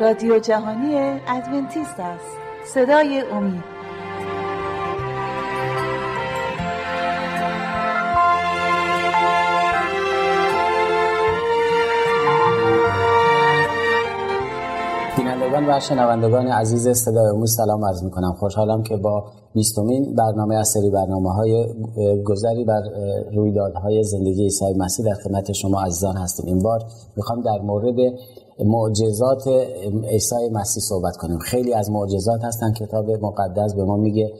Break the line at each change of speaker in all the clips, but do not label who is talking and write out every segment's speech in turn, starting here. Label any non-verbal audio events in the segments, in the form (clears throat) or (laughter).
رادیو جهانی ادونتیست است. صدای امید.
بینندگان و شنوندگان عزیز صدای امروز سلام عرض می کنم خوشحالم که با بیستمین برنامه از سری برنامه های گذری بر رویدادهای زندگی عیسی مسیح در خدمت شما عزیزان هستیم. این بار می‌خوام در مورد معجزات عیسی مسیح صحبت کنیم. خیلی از معجزات هستن. کتاب مقدس به ما میگه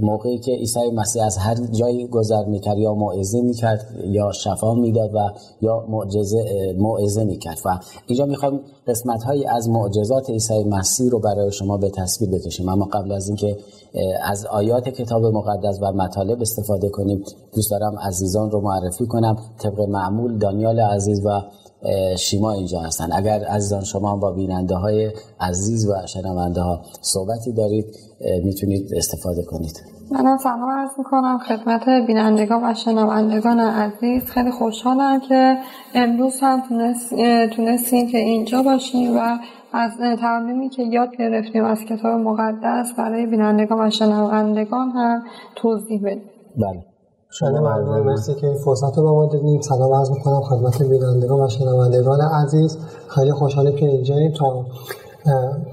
موقعی که عیسی مسیح از هر جایی گذر می‌کرد یا موعظه می‌کرد یا شفا می‌داد و یا معجزه موعظه می‌کرد. و اینجا می‌خوام قسمت هایی از معجزات عیسی مسیح رو برای شما به تصویر بکشیم. اما قبل از اینکه از آیات کتاب مقدس و مطالب استفاده کنیم دوست دارم عزیزان رو معرفی کنم. طبق معمول دانیال عزیز و شیما اینجا هستن. اگر عزیزان شما با بیننده های عزیز و شنونده ها صحبتی دارید می‌تونید استفاده کنید.
منم سلام عرض می‌کنم خدمت بینندگان و شنوندگان عزیز. خیلی خوشحالم که امروز هم تونستیم که اینجا باشیم و از تعلیمی که یاد گرفتیم از کتاب مقدس برای بینندگان و شنوندگان هم توضیح بدیم.
بله.
شما مردم مرسی که این فرصت رو به ما دادیم سلام عرض می‌کنم خدمت بینندگان و شنوندگان عزیز. خیلی خوشحالم که اینجاییم. تا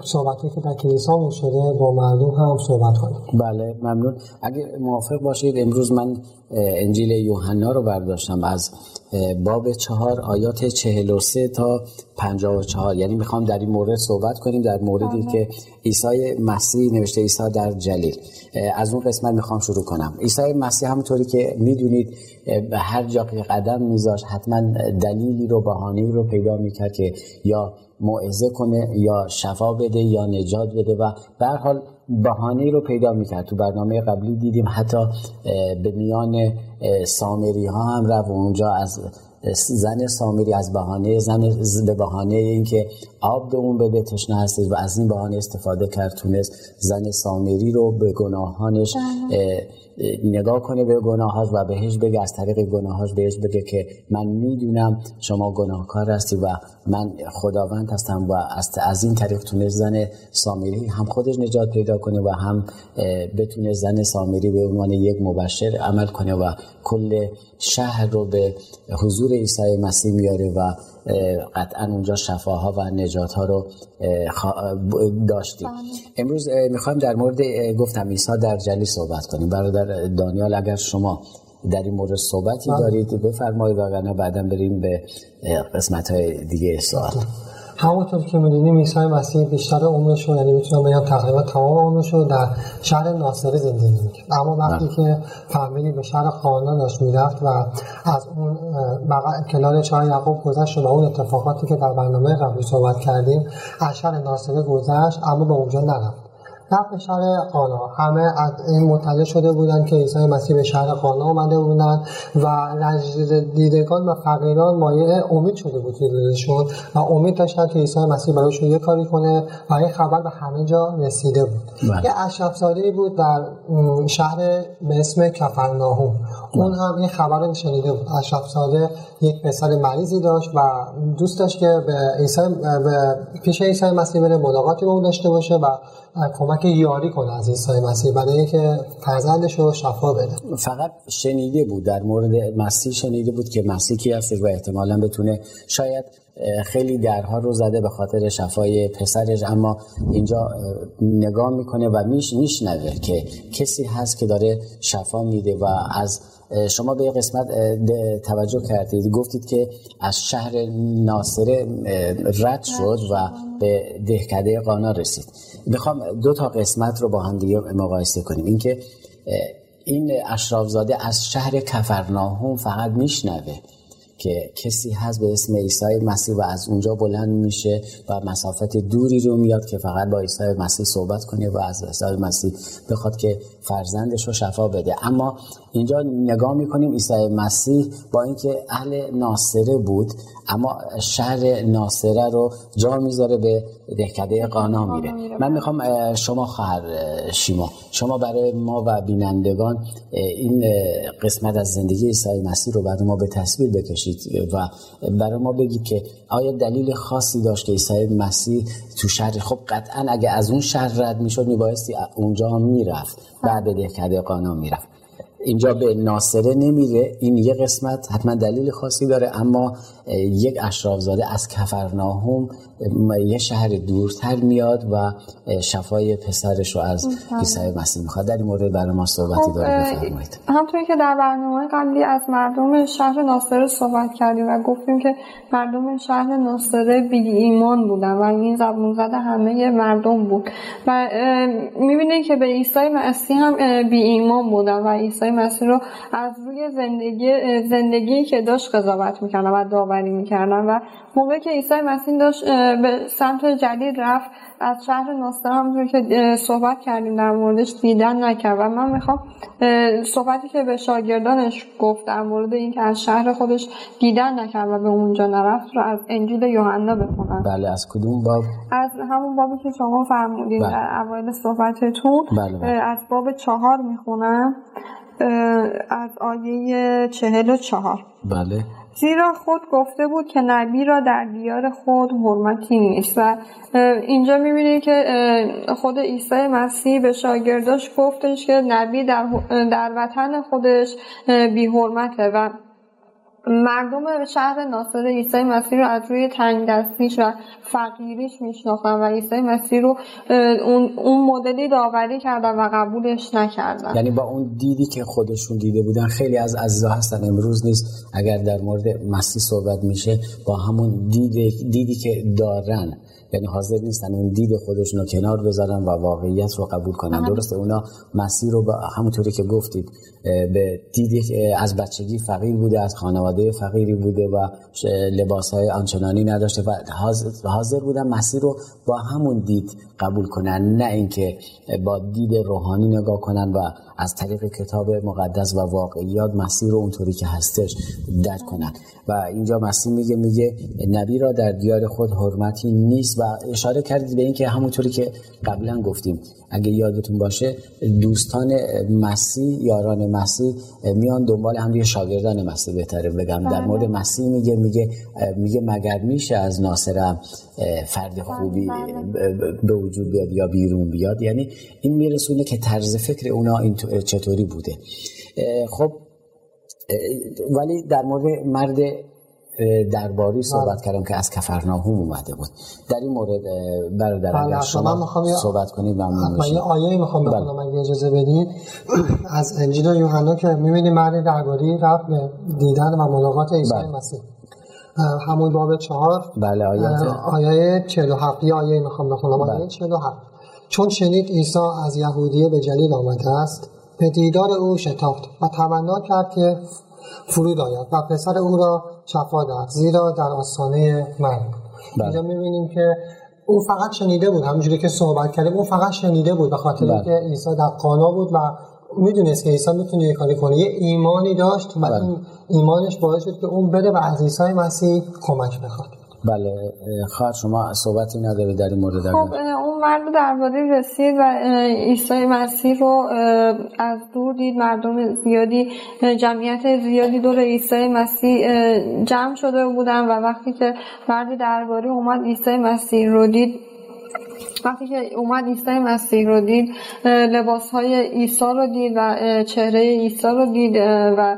صحبتی که در کلیسا شده با مردم هم صحبت کنیم.
بله ممنون. اگه موافق باشید امروز من انجیل یوحنا رو برداشتم از باب چهار آیات چهل و سه تا پنجاه و چهار. یعنی می‌خوام در این مورد صحبت کنیم در موردی بله. که عیسی مسیح نوشته عیسی در جلیل. از اون قسمت می‌خوام شروع کنم. عیسی مسیح همونطوری که می‌دونید به هر جا که قدم میذاشت حتما دلیلی رو بهانه‌ای رو پیدا می‌کرد که یا موعظه کنه یا شفا بده یا نجات بده و به حال بهانه رو پیدا می‌کرد. تو برنامه قبلی دیدیم حتی به میان سامری ها هم رفت اونجا از زن سامری از بهانه زن به بهانه اینکه آب به اون بده تشنه هستید و از این بهانه استفاده کرد تونست زن سامری رو به گناهانش بله. نگاه کنه به گناهاش و بهش بگه از طریق گناهاش بهش بگه که من می‌دونم شما گناهکار هستی و من خداوند هستم و از این طریق تونه زن سامری هم خودش نجات پیدا کنه و هم بتونه زن سامری به عنوان یک مبشر عمل کنه و کل شهر رو به حضور عیسی مسیح میاره و قطعا اونجا شفاها و نجات ها رو داشتیم بله. امروز می‌خوایم در مورد گفتم عیسی در جلی صحبت کنیم برادر دانیال اگر شما در این مورد صحبتی بله. دارید بفرمایید و بعدا بریم به قسمت های دیگه سوال
همونطور که می‌دونیم عیسی مسیح بیشتر عمرش رو یعنی می‌تونم بگم تقریبا تمام عمرش رو در شهر ناصره زندگی می‌کرد اما وقتی بله. که فهمیدیم به شهر خانان داشت می‌رفت و از اون کنار چهار یعقوب گذشت و اون اتفاقاتی که در برنامه قبلی صحبت کردیم از شهر ناصره گذشت اما به اونجا نرفت در شهر قانا همه از این مطلع شده بودند که عیسی مسیح به شهر قانا آمده بودند و دیدگان و فقیران مایه امید شده بود دلشون و امید داشتن که عیسی مسیح برایشون یه کاری کنه و این خبر به همه جا رسیده بود. بله. یه اشرف بود در شهر به اسم کفرناهوم اون هم این خبر رو شنیده بود. اشرف یک پسر مریضی داشت و دوست داشت که به عیسی به پیش عیسی مسیح بره ملاقاتی با اون داشته باشه و کمک یاری کنه از عیسی مسیح برای اینکه فرزندش رو شفا بده.
فقط شنیده بود در مورد مسیح شنیده بود که مسیح کی هستش و احتمالا بتونه شاید خیلی درها رو زده به خاطر شفای پسرش اما اینجا نگاه می‌کنه و میش میشنوه که کسی هست که داره شفا میده و از شما به قسمت توجه کردید. گفتید که از شهر ناصره رد شد و به دهکده قانا رسید. می‌خوام دو تا قسمت رو با هم دیگه مقایسه کنیم. اینکه این اشرافزاده از شهر کفرناهوم فقط میشنوه که کسی هست به اسم عیسی مسیح و از اونجا بلند میشه و مسافت دوری رو میاد که فقط با عیسی مسیح صحبت کنه و از عیسی مسیح بخواد که فرزندش رو شفا بده. اما اینجا نگاه می‌کنیم عیسی مسیح با اینکه اهل ناصره بود اما شهر ناصره رو جا می‌ذاره به دهکده قانا میره. من می‌خوام شما خواهر شیما. شما برای ما و بینندگان این قسمت از زندگی عیسی مسیح رو برای ما به تصویر بکشید و برای ما بگید که آیا دلیل خاصی داشت که عیسی مسیح تو شهر؟ خب قطعا اگه از اون شهر رد می‌شد میبایستی اونجا می‌رفت بعد به دهکده قانا می‌رفت. اینجا به ناصره نمیره. این یه قسمت حتما دلیل خاصی داره اما یک اشرافزاده از کفرناهم یه شهر دورتر میاد و شفای پسرش رو از عیسی مسیح می‌خواد. در این مورد برای ما صحبتی
خب،
داره بفرمایید.
همطوری که در برنامه قبلی از مردم شهر ناصره صحبت کردیم و گفتیم که مردم شهر ناصره بی ایمان بودن و این زبون زده همه مردم بود. و می‌بینید که به عیسی مسیح هم بی ایمان بودن و عیسی مسیح رو از روی زندگی زندگی که داشت قضاوت می‌کردن و داوری می‌کردن و موقعی که عیسی مسیح داشت به سمت جدید رفت. از شهر ناصر همونطور که صحبت کردیم در موردش دیدن نکرد. و من می‌خوام صحبتی که به شاگردانش گفت در مورد اینکه از شهر خودش دیدن نکرد و به اونجا نرفت رو از انجیل یوحنا بخونم.
بله از کدوم باب؟
از همون بابی که شما فرمودین
بله.
در اوایل صحبتتون.
بله، بله.
از باب چهار می‌خونم. از آیه چهل و چهار.
بله.
زیرا خود گفته بود که نبی را در دیار خود حرمتی نیست. و اینجا می‌بینید که خود عیسی مسیح به شاگرداش گفتش که نبی در, در وطن خودش بی حرمته. و مردم شهر ناصر عیسی مسیح رو از روی تنگ دستیش و فقیریش میشناختن و عیسی مسیح رو اون, اون مدلی داوری کردن و قبولش نکردن.
یعنی با اون دیدی که خودشون دیده بودن خیلی از عزیزا هستن. امروز نیست. اگر در مورد مسیح صحبت میشه با همون دید دیدی که دارن. یعنی حاضر نیستن اون دید خودشون رو کنار بذارن و واقعیت رو قبول کنن. درسته اونا مسیح رو با همونطوری که گفتید به دیدی از بچگی فقیر بوده از خانواده فقیری بوده و لباس های آنچنانی نداشته و حاضر بودن مسیح رو با همون دید قبول کنن. نه اینکه با دید روحانی نگاه کنن و از طریق کتاب مقدس و واقعیات مسیح رو اونطوری که هستش درک کنن. و اینجا مسیح میگه میگه نبی را در دیار خود حرمتی نیست و اشاره کردید به اینکه همونطوری که قبلا گفتیم. اگه یادتون باشه دوستان مسیح یاران مسیح میان دنبال هم یه شاگردان مسیح بهتره بگم. در مورد مسیح میگه میگه میگه مگر میشه از ناصرم فرد خوبی به وجود بیاد یا بیرون بیاد. یعنی این میرسونه که طرز فکر اونا این چطوری بوده. خب ولی در مورد مرد درباری صحبت کردم که از کفرناهم اومده بود. در این مورد برادر اگر شما صحبت کنید ممنون
من یه آیه می‌خوام بخونم اگه اجازه بدید. (clears throat) از انجیل یوحنا که می‌بینید مرد درباری رفت به دیدن و ملاقات عیسی مسیح. همون باب چهار.
بله آیات
آیه 47 آیه می‌خوام بخونم. آیه 47 چون شنید عیسی از یهودیه به جلیل آمده است به دیدار او شتافت و تمنا کرد که فرود آید و پسر او را شفا داد زیرا در آستانه من
بله.
اینجا می‌بینیم که او فقط شنیده بود همونجوری که صحبت کردیم او فقط شنیده بود به خاطر
بله.
اینکه عیسی در قانا بود و می‌دونست که عیسی می‌تونه یه کاری کنه یه ایمانی داشت و
بله.
این ایمانش باعث شد که اون بره و از عیسی مسیح کمک بخواد.
بله خواهر شما صحبتی نداری در این مورد
خب اون مرد درباره رسید و عیسی مسیح رو از دور دید. مردم زیادی جمعیت زیادی دور عیسی مسیح جمع شده بودن و وقتی که مرد درباره اومد عیسی مسیح رو دید وقتی که اومد عیسی مسیح رو دید لباس های عیسی رو دید و چهره عیسی رو دید و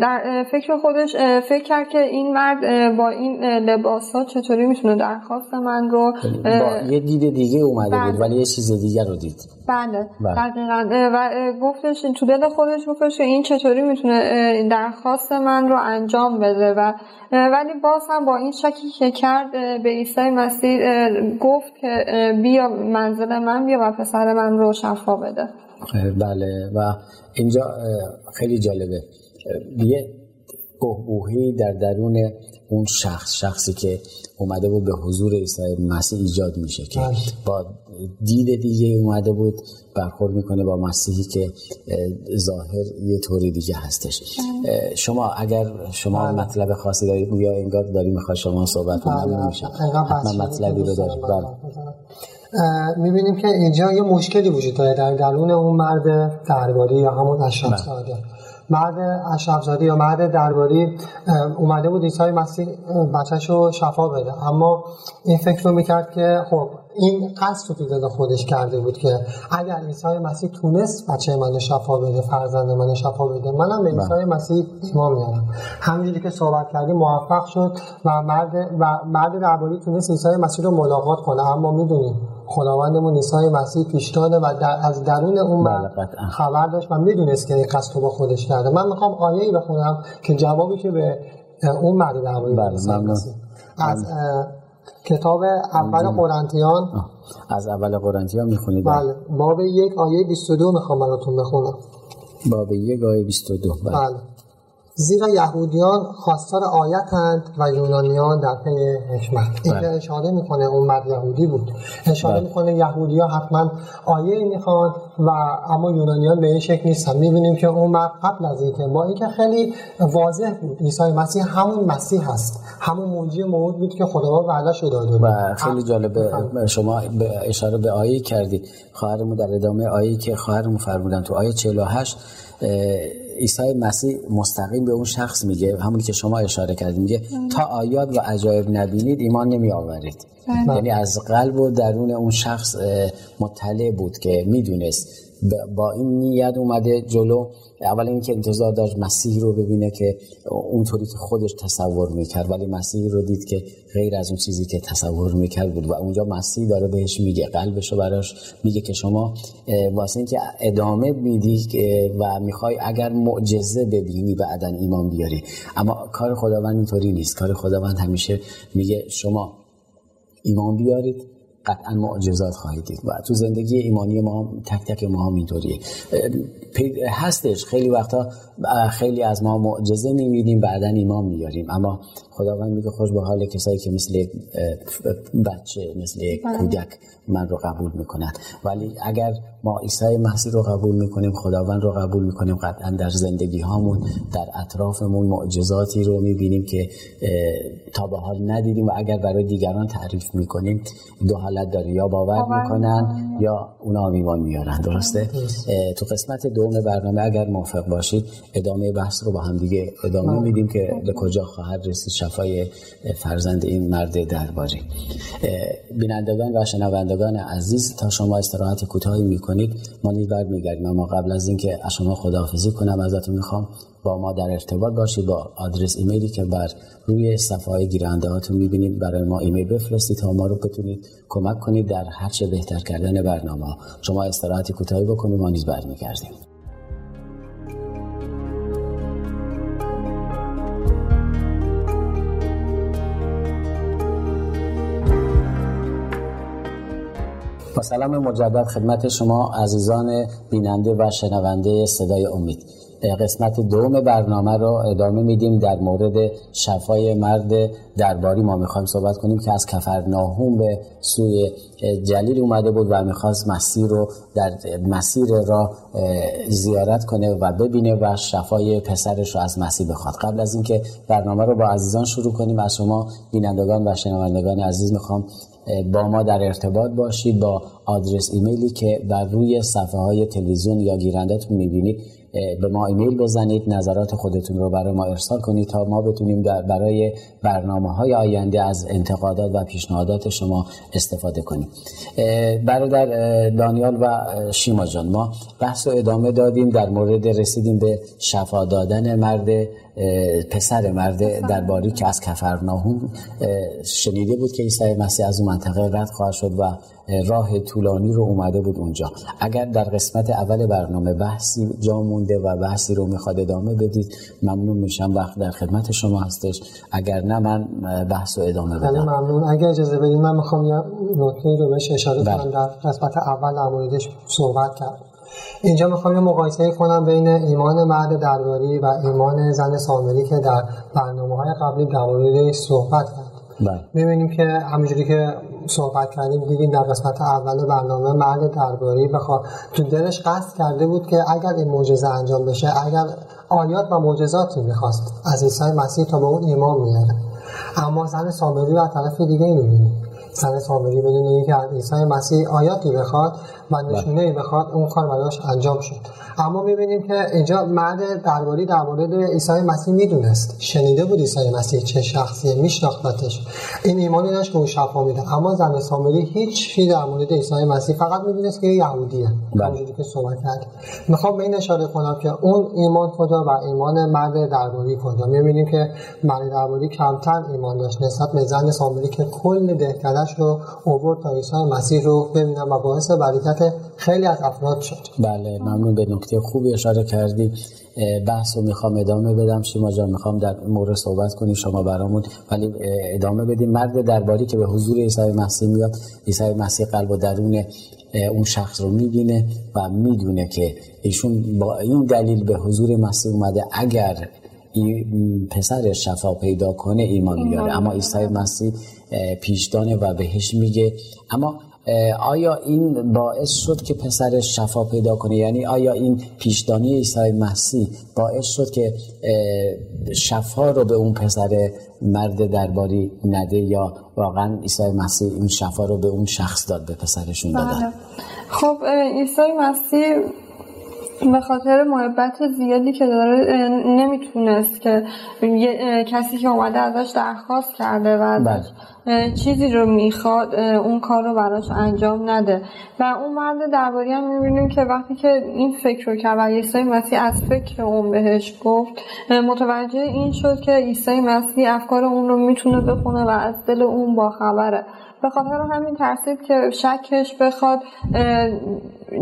در فکر خودش فکر کرد که این مرد با این لباس ها چطوری می‌تونه درخواست من رو
با یه دید دیگه اومده بود ولی یه چیز دیگه رو دید.
بله دقیقا. و گفتش تو دل خودش گفتش که این چطوری می‌تونه درخواست من رو انجام بده. و ولی باز هم با این شکی که کرد به عیسی مسیح گفت که بیا منزل من بیا و پسر من رو شفا بده.
بله. و اینجا خیلی جالبه. یه بهبوهی در درون اون شخص شخصی که اومده بود به حضور عیسی مسیح ایجاد میشه که با دید دیگه اومده بود برخورد می‌کنه با مسیحی که ظاهر یه طوری دیگه هستش. شما اگر شما مطلب خاصی دارید یا انگار داری می‌خواد شما صحبت کنید میشه. حتما مطلبی رو دارید بله.
می‌بینیم که اینجا یه مشکلی وجود داره در درون اون مرد درباری یا همون ساده مرد اشرفزاده یا مرد درباری اومده بود عیسی مسیح بچهش رو شفا بده. اما این فکر رو می‌کرد که خب این قصد تو دل خودش کرده بود که اگر عیسی مسیح تونست بچه من شفا بده فرزند من شفا بده منم به عیسی بله. مسیح ایمان میارم همینجوری که صحبت کردیم موفق شد و مرد و مرد درباری تونست عیسی مسیح رو ملاقات کنه. اما می‌دونیم خداوندمون عیسی مسیح پیش و در از درون اون بله، خبر داشت و می‌دونست که این قصد با خودش کرده. من می‌خوام آیه ای بخونم که جوابی که به اون مرد درباری بله از کتاب اول قرنتیان.
از اول قرنتیان می‌خونید؟
بله. باب یک آیه 22 می‌خوام براتون بخونم.
باب یک آیه 22
بله, بله. زیرا یهودیان خواستار آیتند و یونانیان در پی حکمت. این بله. اشاره می‌کنه اون مرد یهودی بود. اشاره بله. می‌کنه یهودی ها حتما آیه می‌خوان و اما یونانیان به این شکل نیستن. می‌بینیم که اون مرد قبل از اینکه با اینکه خیلی واضح بود عیسی مسیح همون مسیح هست. همون موجی موعود بود که خدا وعده شده داده بود.
خیلی جالبه. شما اشاره به آیه کردید خواهرمون در ادامه آیه که خواهرمون فرمودن تو آیه 48 عیسی مسیح مستقیم به اون شخص میگه همونی که شما اشاره کردید میگه تا آیات و عجایب نبینید ایمان نمی آورید بله. یعنی از قلب و درون اون شخص مطلع بود که می‌دونست با این نیت اومده جلو. اول اینکه انتظار داشت مسیح رو ببینه که اونطوری که خودش تصور می‌کرد ولی مسیح رو دید که غیر از اون چیزی که تصور می‌کرد بود. و اونجا مسیح داره بهش میگه قلبش رو براش میگه که شما واسه اینکه ادامه میدی و می‌خوای اگر معجزه ببینی بعدا ایمان بیاری. اما کار خداوند اینطوری نیست. کار خداوند همیشه میگه شما ایمان بیارید. قطعا معجزات خواهید دید و تو زندگی ایمانی ما تک تک ما هم اینطوریه. هستش. خیلی وقتا خیلی از ما معجزه می‌بینیم بعدا ایمان میاریم اما خداوند میگه خوش به حال کسایی که مثل بچه مثل بله. کودک من رو قبول می‌کنن ولی اگر ما عیسی مسیح رو قبول می‌کنیم خداوند رو قبول می‌کنیم. قطعا در زندگی هامون در اطرافمون معجزاتی رو می‌بینیم که تا به حال ندیدیم و اگر برای دیگران تعریف می‌کنیم دو حالت داره. یا باور می‌کنن یا اونا ایمان میارن. درسته؟ تو قسمت دوم برنامه اگر موافق باشید ادامه بحث رو با هم دیگه ادامه میدیم که به کجا خواهد رسید شفای فرزند این مرد درباری. بینندگان و شنوندگان عزیز تا شما استراحت کوتاهی می‌کنید ما نیز برمیگردیم. اما قبل از اینکه از شما خداحافظی کنم ازتون می‌خوام با ما در ارتباط باشید با آدرس ایمیلی که بر روی صفحه های گیرنده هاتون می‌بینید. برای ما ایمیل بفرستید تا ما رو بتونید کمک کنید در هر چه بهتر کردن برنامه شما استراحت کوتاهی بکنید ما نیز برمیگردیم. سلام مجدد خدمت شما عزیزان بیننده و شنونده صدای امید. قسمت دوم برنامه رو ادامه میدیم در مورد شفای مرد درباری. ما می‌خوایم صحبت کنیم که از کفرناهوم به سوی جلیل اومده بود و می‌خواست مسیر رو در مسیر را زیارت کنه و ببینه و شفای پسرش رو از مسیح بخواد. قبل از اینکه برنامه رو با عزیزان شروع کنیم از شما بینندگان و شنوندگان عزیز می‌خوام با ما در ارتباط باشید با آدرس ایمیلی که بر روی صفحه های تلویزیون یا گیرندتون می‌بینید. به ما ایمیل بزنید نظرات خودتون رو برای ما ارسال کنید تا ما بتونیم برای برنامه های آینده از انتقادات و پیشنهادات شما استفاده کنیم. برادر دانیال و شیما جان ما بحث و ادامه دادیم در مورد رسیدیم به شفا دادن مرد پسر مرد درباری که از کفرناهوم شنیده بود که عیسی مسیح از اون منطقه رد خواهد شد و راه طولانی رو اومده بود اونجا. اگر در قسمت اول برنامه بحثی جا مونده و بحثی رو می‌خواد ادامه بدید ممنون میشم. وقت در خدمت شما هستش. اگر نه من بحث رو ادامه بدم.
ممنون. اگر اجازه بدید من می‌خوام یه نکته رو بهش اشاره کنم. بله. در قسمت اول در صحبت کرد اینجا می‌خوام یه مقایسه کنم بین ایمان مرد درباری و ایمان زن سامری که در برنامه های قبلی در صحبت کرد. بله. می‌بینیم که همینجوری که صحبت کردیم دیدیم در قسمت اول برنامه مرد درباری بخواد تو دلش قصد کرده بود که اگر این معجزه انجام بشه اگر آیات و معجزاتی می‌خواست از عیسی مسیح تا به اون ایمان میاره اما زن سامری و طرف دیگه می‌بینیم. زن سامری بدون اینکه از عیسی مسیح آیاتی بخواد و
بله.
نشونه ای بخواد اون کار براش انجام شد. اما می‌بینیم که اینجا مرد درباری در مورد عیسی مسیح می‌دونست. شنیده بود عیسی مسیح چه شخصیه میشناختتش. این ایمانی داشت که اون شفا میده. اما زن سامری هیچ چیزی در مورد عیسی مسیح فقط می‌دونست که یه یهودیه.
بله.
همونجوری که صحبت کرد. می‌خوام به این اشاره کنم که اون ایمان کجا و ایمان مرد درباری کجا. می‌بینیم که مرد درباری کمتر ایمان داشت نسبت به زن سامری که کل دهکدش رو عبور تا عیسی مسیح رو ببینم و باعث برکت خیلی از افراد شد.
بله ممنون به نکته خوبی اشاره کردی. بحث رو می‌خوام ادامه بدم. شیما جان می‌خوام در مورد صحبت کنی شما برامون. ولی ادامه بدیم. مرد درباری که به حضور عیسی مسیح میاد. عیسی مسیح قلب و درون اون شخص رو می‌بینه و می‌دونه که ایشون با این دلیل به حضور مسیح اومده. اگر این پسرش شفا پیدا کنه ایمان میاره. اما عیسی مسیح پیشدانه و بهش میگه. اما آیا این باعث شد که پسرش شفا پیدا کنه؟ یعنی آیا این پیشدانی عیسی مسیح باعث شد که شفا رو به اون پسر مرد درباری نده یا واقعا عیسی مسیح این شفا رو به اون شخص داد به پسرشون
بله.
دادن
خب عیسی مسیح به خاطر محبت زیادی که داره نمی‌تونست که یه- کسی که اومده ازش درخواست کرده و ازش
بله.
چیزی رو می‌خواد اون کار رو براش انجام نده و اون مرد درباری هم می‌بینیم که وقتی که این فکر رو کرد و عیسی مسیح از فکر اون بهش گفت متوجه این شد که عیسی مسیح افکار اون رو می‌تونه بخونه و از دل اون باخبره به خاطر همین ترسید که شکش بخواد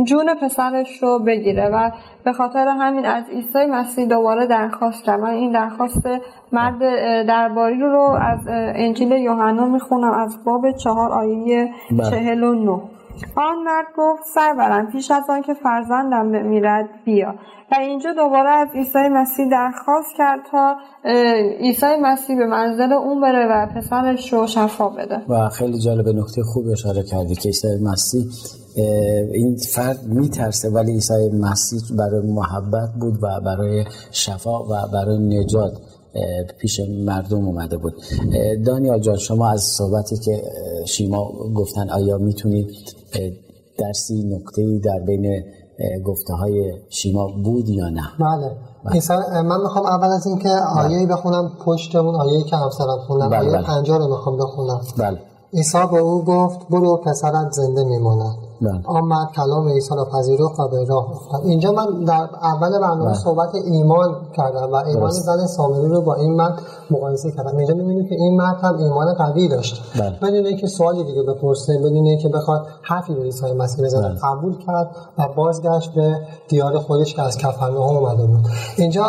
جون پسرش رو بگیره و به خاطر همین از عیسی مسیح دوباره درخواست کرد من این درخواست مرد درباری رو از اه، انجیل یوحنا می‌خونم از باب چهار آیه
بله.
چهل و نه آن مرد گفت سرورم پیش از آن که فرزندم بمیرد بیا. و اینجا دوباره از عیسی مسیح درخواست کرد تا عیسی مسیح به منزل اون بره و پسرش رو شفا بده.
و خیلی جالب نکته خوب اشاره کردی که عیسی مسیح این فرد میترسه ولی عیسی مسیح برای محبت بود و برای شفا و برای نجات پیش مردم اومده بود. دانیال جان شما از صحبتی که شیما گفتن آیا می‌تونید درسی نکته در بین گفته های شیما بود یا نه؟
بله. عیسی من می‌خوام اول از اینکه آیه بخونم پشت اون آیه که همسرم خوندم
بله،
آیه
بله.
پنجاه رو می‌خوام بخونم.
بله.
عیسی به او گفت برو پسرت زنده میماند.
بله.
آن مرد کلام عیسی را پذیرفت و به راه افتاد اینجا من در اول برنامه
بله.
صحبت ایمان کردم و ایمان
درست.
زن سامری رو با این مرد مقایسه کردم اینجا می‌بینیم که این مرد هم ایمان قوی داشت
بله.
بدون اینکه سوالی دیگه بپرسه بدون اینکه بخواد حرفی به عیسی مسیح بزنه
بله.
قبول کرد و بازگشت به دیار خودش که از کفرناهم اومده بود اینجا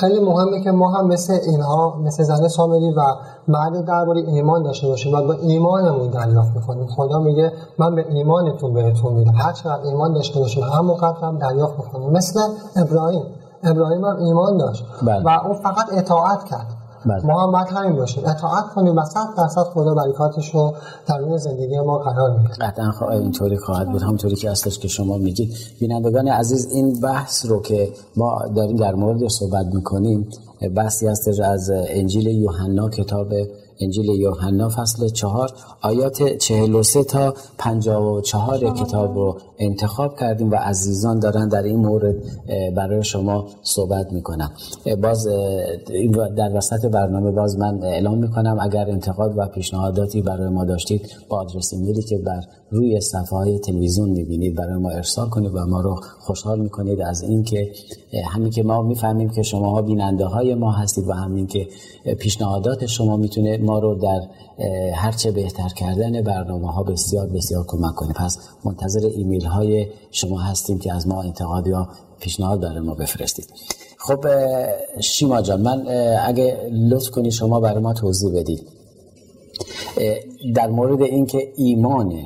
خیلی مهمه که ما هم مثل اینها مثل زن سامری و مرد درباره ایمان داشته باشیم. و با ایمانمون دریافت می‌کنیم خدا میگه من به ایمانتون بهتون میدم. هر چقدر ایمان داشته باشیم همونقدر هم دریافت می‌کنیم مثل ابراهیم. ابراهیم هم ایمان داشت
بله.
و اون فقط اطاعت کرد.
بله.
ما هم باید همین باشیم. اطاعت کنیم و صد درصد خدا برکاتش رو در روی زندگی ما قرار میده.
قطعا خوا- اینطوری خواهد بود. همونطوری که اصلش که شما میگید. بینندگان عزیز این بحث رو که ما داریم در موردش صحبت می‌کنیم بحثی هستش از انجیل یوحنا کتاب انجیل یوحنا فصل چهار آیات 43 تا 54 کتاب رو انتخاب کردیم و عزیزان دارن در این مورد برای شما صحبت می‌کنم باز در وسط برنامه باز من اعلام می‌کنم اگر انتقاد و پیشنهاداتی برای ما داشتید با آدرس ایمیلی که بر روی صفحه های تلویزیون می‌بینید برای ما ارسال کنید و ما رو خوشحال می‌کنید از اینکه همین که ما می‌فهمیم که شماها بیننده های ما هستید و همین که پیشنهادات شما می‌تونه ما رو در هرچه بهتر کردن برنامه ها بسیار بسیار کمک کنه. پس منتظر ایمیل های شما هستیم که از ما انتقاد یا پیشنهاد برای ما بفرستید. خب شیما جان من اگه لطف کنی شما برای ما توضیح بدید. در مورد اینکه ایمانه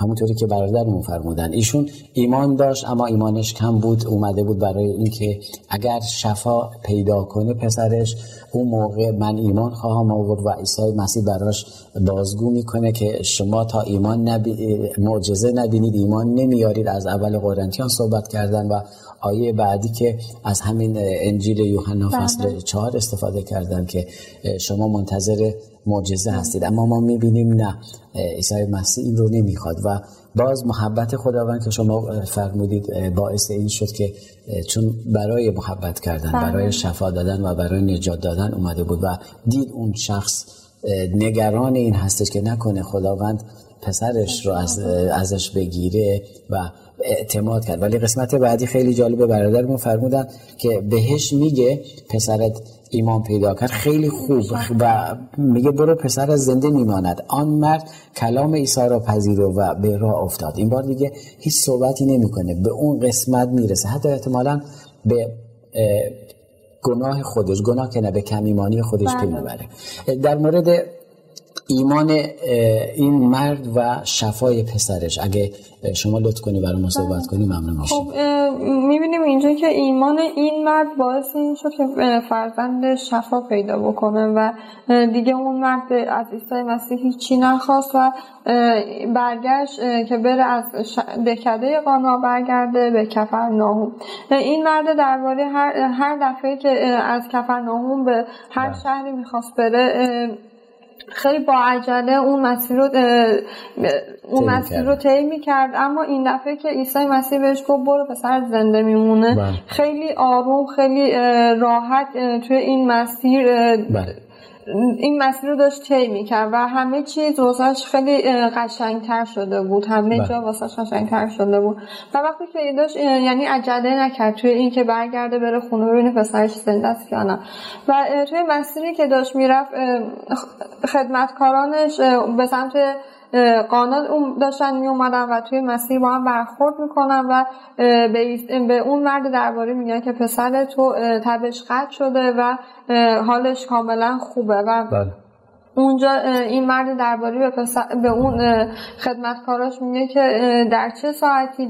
همونطوری که برادرمون فرمودن. ایشون ایمان داشت اما ایمانش کم بود اومده بود برای اینکه اگر شفا پیدا کنه پسرش اون موقع من ایمان خواهم آورد و عیسی مسیح براش بازگو می‌کنه که شما تا ایمان نبی... معجزه نبینید ایمان نمیارید از اول قرنتیان صحبت کردن و آیه بعدی که از همین انجیل یوحنا
بله.
فصل چهار استفاده کردن که شما منتظر معجزه هستید اما ما می‌بینیم نه عیسی مسیح این رو نمی‌خواد و باز محبت خداوند که شما فرمودید باعث این شد که چون برای محبت کردن
بله.
برای شفا دادن و برای نجات دادن اومده بود و دید اون شخص نگران این هستش که نکنه خداوند پسرش رو از ازش بگیره و اعتماد کرد. ولی قسمت بعدی خیلی جالبه برادرمون فرمودن که بهش میگه پسرت ایمان پیدا کرد. خیلی خوب. و میگه برو پسر زنده میماند. آن مرد کلام عیسی را پذیرو و به راه افتاد. این بار دیگه هیچ صحبتی نمی‌کنه. به اون قسمت می‌رسه. حتی احتمالا به گناه خودش گناه که نه به کمیمانی خودش پی می‌بره. در مورد ایمان این مرد و شفای پسرش. اگه شما لطف کنی برای ما صحبت کنی ممنون میشم.
خب می‌بینیم اینجا که ایمان این مرد باعث این شد که فرزند شفا پیدا بکنه و دیگه اون مرد از عیسی مسیح هیچی نخواست و برگشت که بره از دکده قانا برگرده به کفر ناهوم این مرد درباره هر, هر دفعه که از کفر ناهوم به هر شهری می‌خواست بره خیلی با عجله اون مسیر رو اون مسیر رو طی می‌کرد اما این دفعه که عیسی مسیح بهش گفت برو پسر زنده میمونه
بله.
خیلی آروم خیلی راحت توی این مسیر
بله.
این مسیر رو داشت طی می‌کرد و همه چیز واسش خیلی قشنگتر شده بود. همه
بله.
جا واسش قشنگتر شده بود. و وقتی که داشت یعنی عجله نکرد توی این که برگرده بره خونه ببینه پسرش زنده است یا نه. و توی مسیری که داشت می‌رفت خدمتکارانش به سمت قانا داشتن می اومدن و توی مسیر با هم برخورد می‌کنن و به اون مرد درباره میگن که پسر تو تبش قطع شده و حالش کاملا خوبه و
بله.
اونجا این مرد درباره به, به اون خدمتکاراش میگه که در چه ساعتی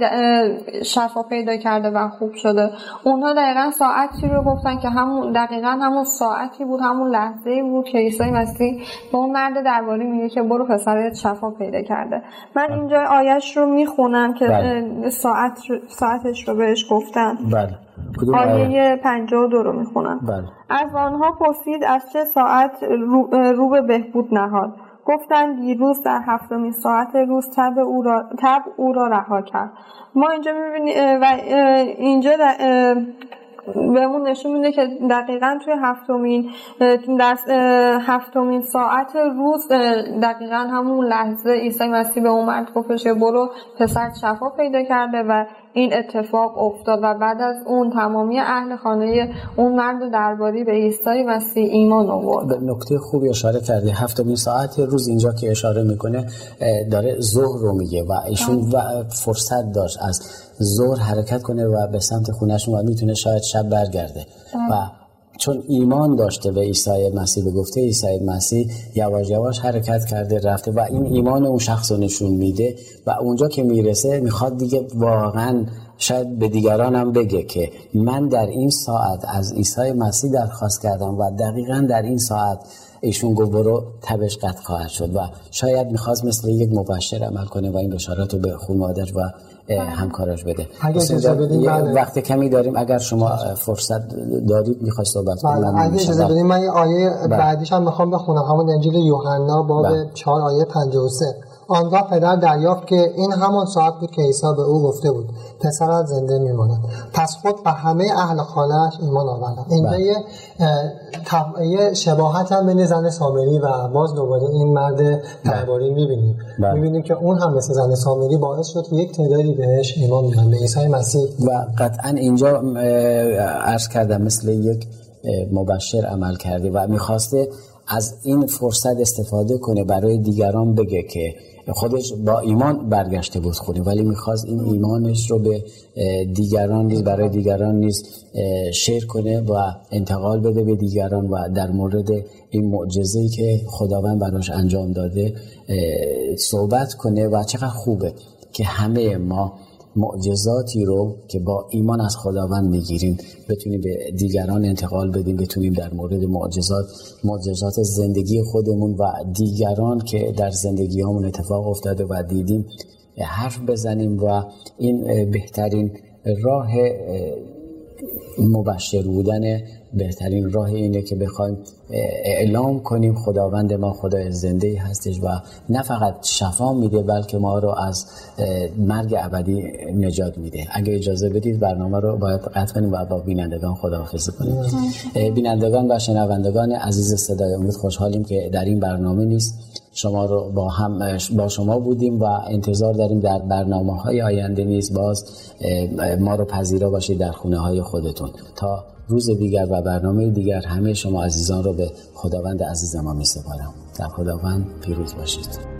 شفا پیدا کرده و خوب شده. اونها دقیقا ساعتی رو گفتن که همون دقیقا همون ساعتی بود همون لحظه بود که عیسی مسیح به اون مرد درباره میگه که برو پسرت شفا پیدا کرده. من اینجا آیش رو می‌خونم که
بله.
ساعت ساعتش رو بهش گفتن
بله.
آیه 52 رو می‌خونم.
بله.
از آنها پرسید از چه ساعت رو, رو به بهبود نهاد. گفتند دیروز در هفتمین ساعت روز تب او را, تب او را رها کرد. ما اینجا می‌بینیم و اینجا بهمون نشون میده که دقیقا توی هفتمین هفتمین ساعت روز دقیقا همون لحظه عیسی مسیح به اون مرد گفتش برو پسر شفا پیدا کرده و این اتفاق افتاد و بعد از اون تمامی اهل خانه اون مرد درباری به عیسی مسیح ایمان آورد.
به نکته خوبی اشاره کردی. هفتمین ساعت روز اینجا که اشاره می‌کنه داره ظهر رو میگه و ایشون فرصت داشت از ظهر حرکت کنه و به سمت خونهشون و می‌تونه شاید شب برگرده. و چون ایمان داشته به عیسی مسیح به گفته عیسی مسیح یواش یواش حرکت کرده رفته و این ایمان اون شخص رو نشون میده و اونجا که می‌رسه می‌خواد دیگه واقعا شاید به دیگران هم بگه که من در این ساعت از عیسی مسیح درخواست کردم و دقیقا در این ساعت ایشون گفت برو تبش قطع خواهد شد و شاید می‌خواست مثل یک مبشر عمل کنه و این بشارت رو به خانواده و همکاراش بده. وقت کمی داریم اگر شما فرصت دارید می‌خوای صحبت
کنید اگه اجازه بدید من یه آیه بعدیش هم می‌خوام بخونم. همون انجیل یوحنا باب 4 آیه 53 آنگاه پدر دریافت که این همان ساعت بود که عیسی به او گفته بود پسرت زنده میماند. پس خود به همه اهل خانهش ایمان آوردن اینجا یه یه شباهت هم بین زن سامری و باز دوباره این مرد درباری می‌بینیم. می‌بینیم که اون هم مثل زن سامری باعث شد که یک تعدادی بهش ایمان بیارن به عیسی مسیح.
و قطعا اینجا عرض کردم مثل یک مبشر عمل کرده و می‌خواسته از این فرصت استفاده کنه برای دیگران بگه که خودش با ایمان برگشته بود خونه ولی می‌خواست این ایمانش رو به دیگران نیز برای دیگران نیز شیر کنه و انتقال بده به دیگران و در مورد این معجزه‌ای که خداوند براش انجام داده صحبت کنه و چقدر خوبه که همه ما معجزاتی رو که با ایمان از خداوند می‌گیریم بتونیم به دیگران انتقال بدیم بتونیم در مورد معجزات معجزات زندگی خودمون و دیگران که در زندگی همون اتفاق افتاده و دیدیم حرف بزنیم و این بهترین راه مبشر بودن بهترین راه اینه که بخوایم اعلام کنیم خداوند ما خدای زنده هستش و نه فقط شفا میده بلکه ما رو از مرگ ابدی نجات میده. اگه اجازه بدید برنامه رو باید قطع کنیم و با بینندگان خداحافظی کنیم. بینندگان و شنوندگان عزیز صدای امید خوشحالیم که در این برنامه نیست. شما رو با هم با شما بودیم و انتظار داریم در برنامه های آینده نیز باز ما رو پذیرا باشید در خونه های خودتون. تا روز دیگر و برنامه دیگر همه شما عزیزان رو به خداوند عزیز ما می سپارم در خداوند پیروز باشید.